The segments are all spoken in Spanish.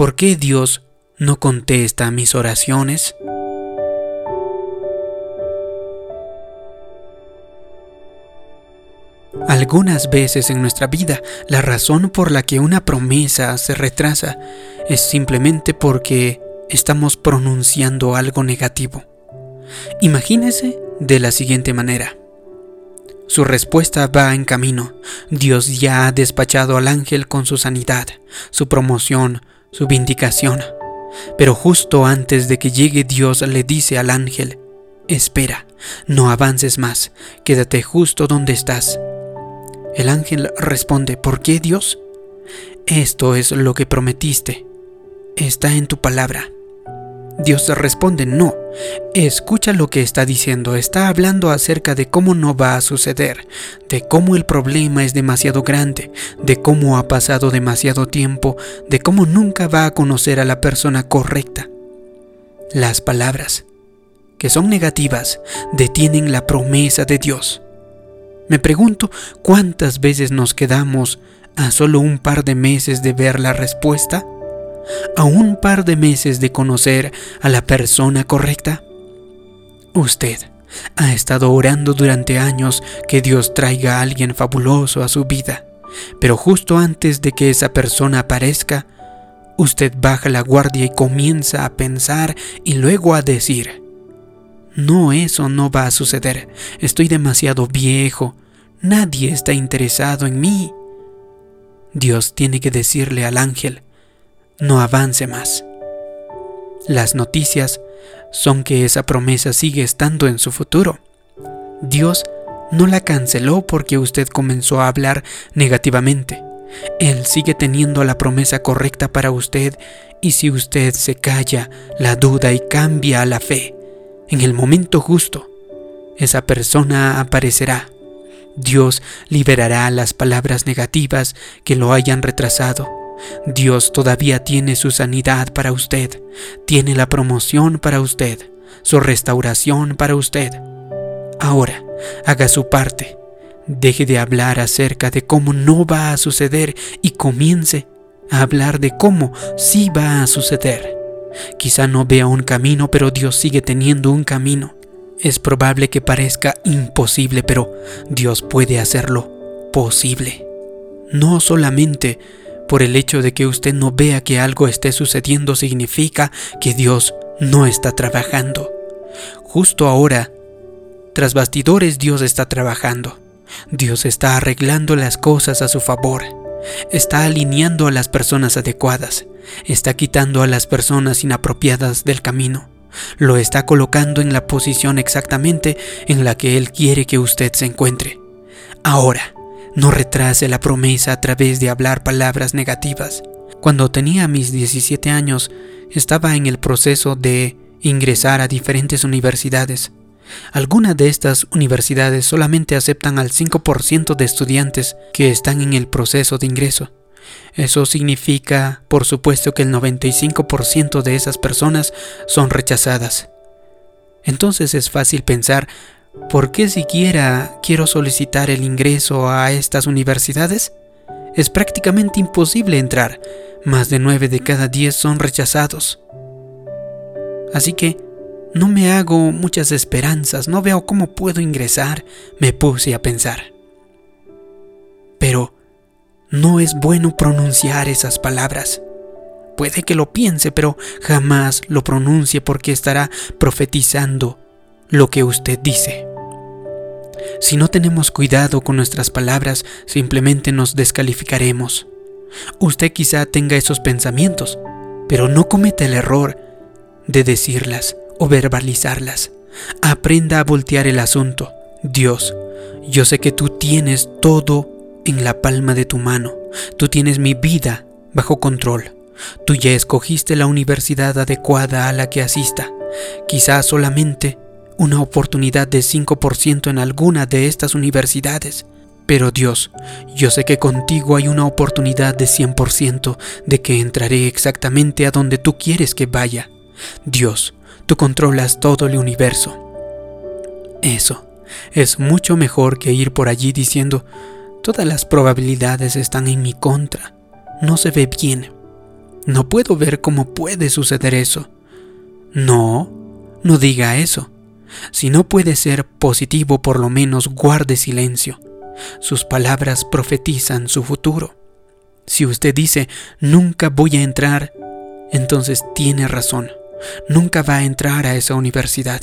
¿Por qué Dios no contesta mis oraciones? Algunas veces en nuestra vida la razón por la que una promesa se retrasa es simplemente porque estamos pronunciando algo negativo. Imagínese de la siguiente manera. Su respuesta va en camino. Dios ya ha despachado al ángel con su sanidad, su promoción, su vindicación. Pero justo antes de que llegue Dios le dice al ángel, espera, no avances más, quédate justo donde estás. El ángel responde, ¿por qué Dios? Esto es lo que prometiste. Está en tu palabra. Dios responde, no. Escucha lo que está diciendo. Está hablando acerca de cómo no va a suceder, de cómo el problema es demasiado grande, de cómo ha pasado demasiado tiempo, de cómo nunca va a conocer a la persona correcta. Las palabras, que son negativas, detienen la promesa de Dios. Me pregunto cuántas veces nos quedamos a solo un par de meses de ver la respuesta, a un par de meses de conocer a la persona correcta. Usted ha estado orando durante años que Dios traiga a alguien fabuloso a su vida, pero justo antes de que esa persona aparezca, usted baja la guardia y comienza a pensar y luego a decir, no, eso no va a suceder. Estoy demasiado viejo. Nadie está interesado en mí. Dios tiene que decirle al ángel, no avance más. Las noticias son que esa promesa sigue estando en su futuro. Dios no la canceló porque usted comenzó a hablar negativamente. Él sigue teniendo la promesa correcta para usted y si usted se calla, la duda y cambia a la fe, en el momento justo, esa persona aparecerá. Dios liberará las palabras negativas que lo hayan retrasado. Dios todavía tiene su sanidad para usted, tiene la promoción para usted, su restauración para usted. Ahora, haga su parte. Deje de hablar acerca de cómo no va a suceder y comience a hablar de cómo sí va a suceder. Quizá no vea un camino, pero Dios sigue teniendo un camino. Es probable que parezca imposible, pero Dios puede hacerlo posible. No solamente por el hecho de que usted no vea que algo esté sucediendo significa que Dios no está trabajando. Justo ahora, tras bastidores Dios está trabajando. Dios está arreglando las cosas a su favor. Está alineando a las personas adecuadas está quitando a las personas inapropiadas del camino. Lo está colocando en la posición exactamente en la que Él quiere que usted se encuentre. Ahora, no retrase la promesa a través de hablar palabras negativas. Cuando tenía mis 17 años, estaba en el proceso de ingresar a diferentes universidades. Algunas de estas universidades solamente aceptan al 5% de estudiantes que están en el proceso de ingreso. Eso significa, por supuesto, que el 95% de esas personas son rechazadas. Entonces es fácil pensar, ¿por qué siquiera quiero solicitar el ingreso a estas universidades? Es prácticamente imposible entrar. Más de 9 de cada 10 son rechazados. Así que no me hago muchas esperanzas, no veo cómo puedo ingresar, me puse a pensar. Pero, no es bueno pronunciar esas palabras. Puede que lo piense, pero jamás lo pronuncie porque estará profetizando lo que usted dice. Si no tenemos cuidado con nuestras palabras, simplemente nos descalificaremos. Usted quizá tenga esos pensamientos, pero no cometa el error de decirlas o verbalizarlas. Aprenda a voltear el asunto. Dios, yo sé que tú tienes todo en la palma de tu mano. Tú tienes mi vida bajo control. Tú ya escogiste la universidad adecuada a la que asista. Quizás solamente una oportunidad de 5% en alguna de estas universidades. Pero Dios, yo sé que contigo hay una oportunidad de 100% de que entraré exactamente a donde tú quieres que vaya. Dios, tú controlas todo el universo. Eso es mucho mejor que ir por allí diciendo, Todas las probabilidades están en mi contra. No se ve bien. No puedo ver cómo puede suceder eso. No, no diga eso. Si no puede ser positivo, por lo menos guarde silencio. Sus palabras profetizan su futuro. Si usted dice, nunca voy a entrar, entonces tiene razón. Nunca va a entrar a esa universidad.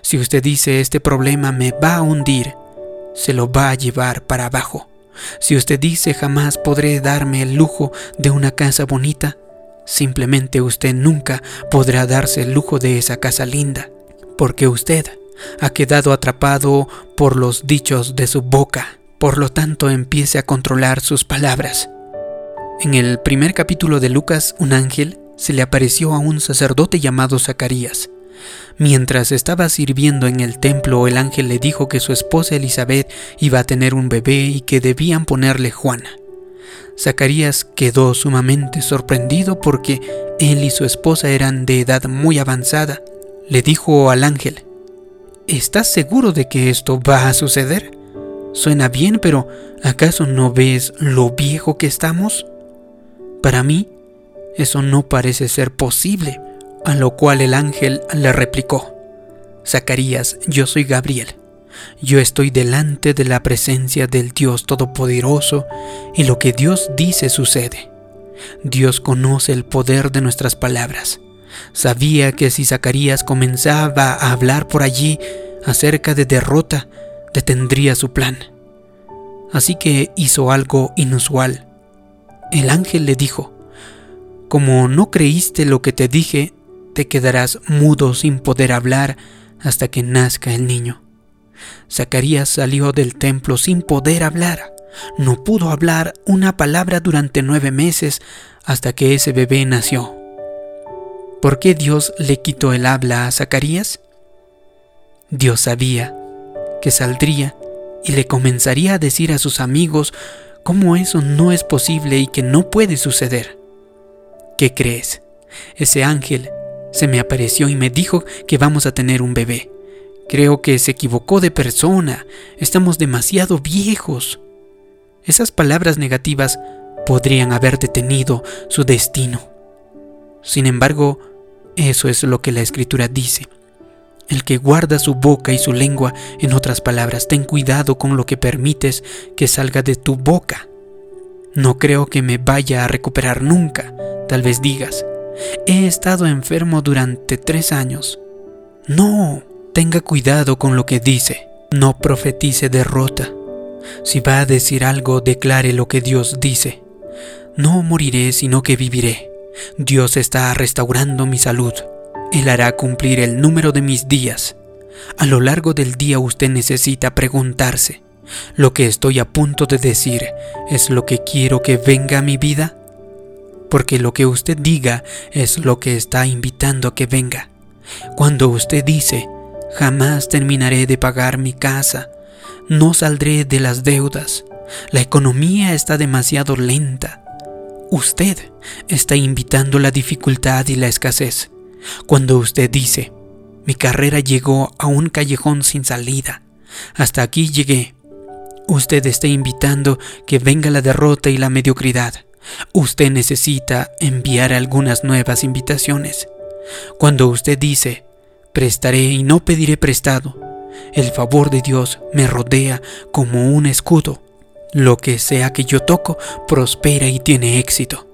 Si usted dice, este problema me va a hundir, se lo va a llevar para abajo. Si usted dice, jamás podré darme el lujo de una casa bonita, simplemente usted nunca podrá darse el lujo de esa casa linda, porque usted ha quedado atrapado por los dichos de su boca. Por lo tanto, empiece a controlar sus palabras. En el primer capítulo de Lucas, un ángel se le apareció a un sacerdote llamado Zacarías. Mientras estaba sirviendo en el templo, el ángel le dijo que su esposa Elizabeth iba a tener un bebé y que debían ponerle Juana. Zacarías quedó sumamente sorprendido porque él y su esposa eran de edad muy avanzada. Le dijo al ángel, ¿Estás seguro de que esto va a suceder? Suena bien, pero ¿acaso no ves lo viejo que estamos? Para mí, eso no parece ser posible, a lo cual el ángel le replicó, Zacarías, yo soy Gabriel. Yo estoy delante de la presencia del Dios Todopoderoso y lo que Dios dice sucede. Dios conoce el poder de nuestras palabras. Sabía que si Zacarías comenzaba a hablar por allí acerca de derrota, detendría su plan. Así que hizo algo inusual. El ángel le dijo, Como no creíste lo que te dije, te quedarás mudo sin poder hablar hasta que nazca el niño. Zacarías salió del templo sin poder hablar. No pudo hablar una palabra durante nueve meses hasta que ese bebé nació. ¿Por qué Dios le quitó el habla a Zacarías? Dios sabía que saldría y le comenzaría a decir a sus amigos cómo eso no es posible y que no puede suceder. ¿Qué crees? Ese ángel se me apareció y me dijo que vamos a tener un bebé. Creo que se equivocó de persona. Estamos demasiado viejos. Esas palabras negativas podrían haber detenido su destino. Sin embargo, eso es lo que la escritura dice. El que guarda su boca y su lengua, en otras palabras, ten cuidado con lo que permites que salga de tu boca. No creo que me vaya a recuperar nunca, tal vez digas. He estado enfermo durante tres años. No, tenga cuidado con lo que dice. No profetice derrota. Si va a decir algo, declare lo que Dios dice. No moriré, sino que viviré Dios está restaurando mi salud. Él hará cumplir el número de mis días. A lo largo del día usted necesita preguntarse, ¿lo que estoy a punto de decir es lo que quiero que venga a mi vida? Porque lo que usted diga es lo que está invitando a que venga. Cuando usted dice, jamás terminaré de pagar mi casa, no saldré de las deudas, la economía está demasiado lenta, Usted está invitando la dificultad y la escasez. Cuando usted dice, mi carrera llegó a un callejón sin salida, hasta aquí llegué. Usted está invitando que venga la derrota y la mediocridad. Usted necesita enviar algunas nuevas invitaciones. Cuando usted dice, prestaré y no pediré prestado, el favor de Dios me rodea como un escudo lo que sea que yo toco prospera y tiene éxito.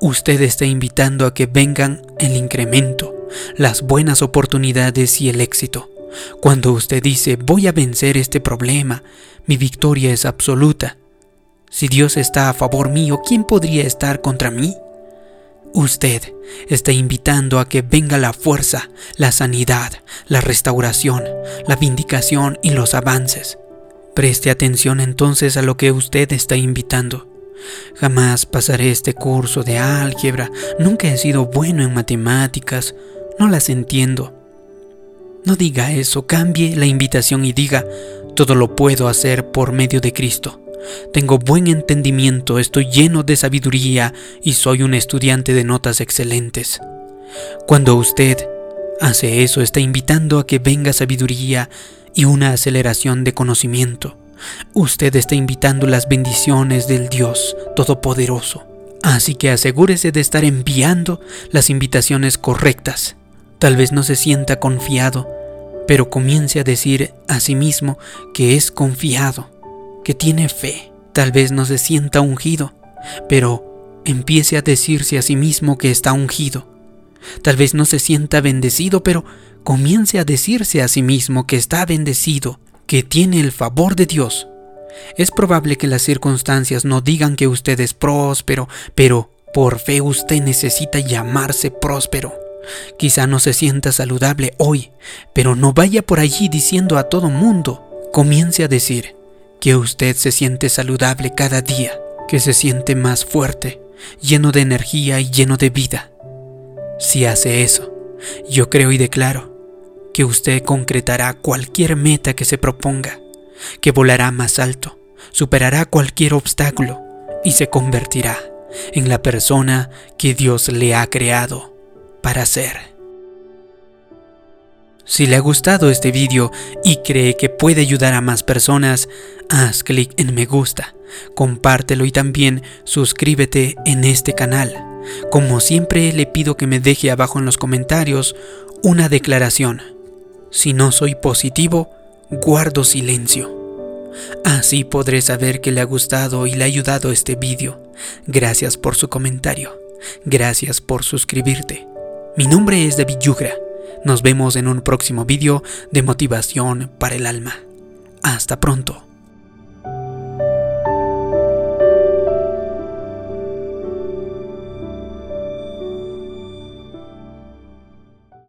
Usted está invitando a que vengan el incremento, las buenas oportunidades y el éxito. Cuando usted dice voy a vencer este problema, mi victoria es absoluta. Si Dios está a favor mío, ¿quién podría estar contra mí? Usted está invitando a que venga la fuerza, la sanidad, la restauración, la vindicación y los avances. Preste atención entonces a lo que usted está invitando. Jamás pasaré este curso de álgebra, nunca he sido bueno en matemáticas, no las entiendo. No diga eso, cambie la invitación y diga, todo lo puedo hacer por medio de Cristo. Tengo buen entendimiento, estoy lleno de sabiduría y soy un estudiante de notas excelentes. Cuando usted hace eso, está invitando a que venga sabiduría y una aceleración de conocimiento. Usted está invitando las bendiciones del Dios Todopoderoso. Así que asegúrese de estar enviando las invitaciones correctas. Tal vez no se sienta confiado, pero comience a decir a sí mismo que es confiado, que tiene fe. Tal vez no se sienta ungido, pero empiece a decirse a sí mismo que está ungido. Tal vez no se sienta bendecido, pero comience a decirse a sí mismo que está bendecido, que tiene el favor de Dios. Es probable que las circunstancias no digan que usted es próspero, pero por fe usted necesita llamarse próspero. Quizá no se sienta saludable hoy, pero no vaya por allí diciendo a todo mundo. Comience a decir que usted se siente saludable cada día, que se siente más fuerte, lleno de energía y lleno de vida. Si hace eso, yo creo y declaro que usted concretará cualquier meta que se proponga, que volará más alto, superará cualquier obstáculo y se convertirá en la persona que Dios le ha creado para ser. Si le ha gustado este vídeo y cree que puede ayudar a más personas, haz clic en me gusta, compártelo y también suscríbete en este canal. Como siempre le pido que me deje abajo en los comentarios una declaración. Si no soy positivo, guardo silencio. Así podré saber que le ha gustado y le ha ayudado este vídeo. Gracias por su comentario. Gracias por suscribirte. Mi nombre es David Yugra. Nos vemos en un próximo vídeo de motivación para el alma. Hasta pronto.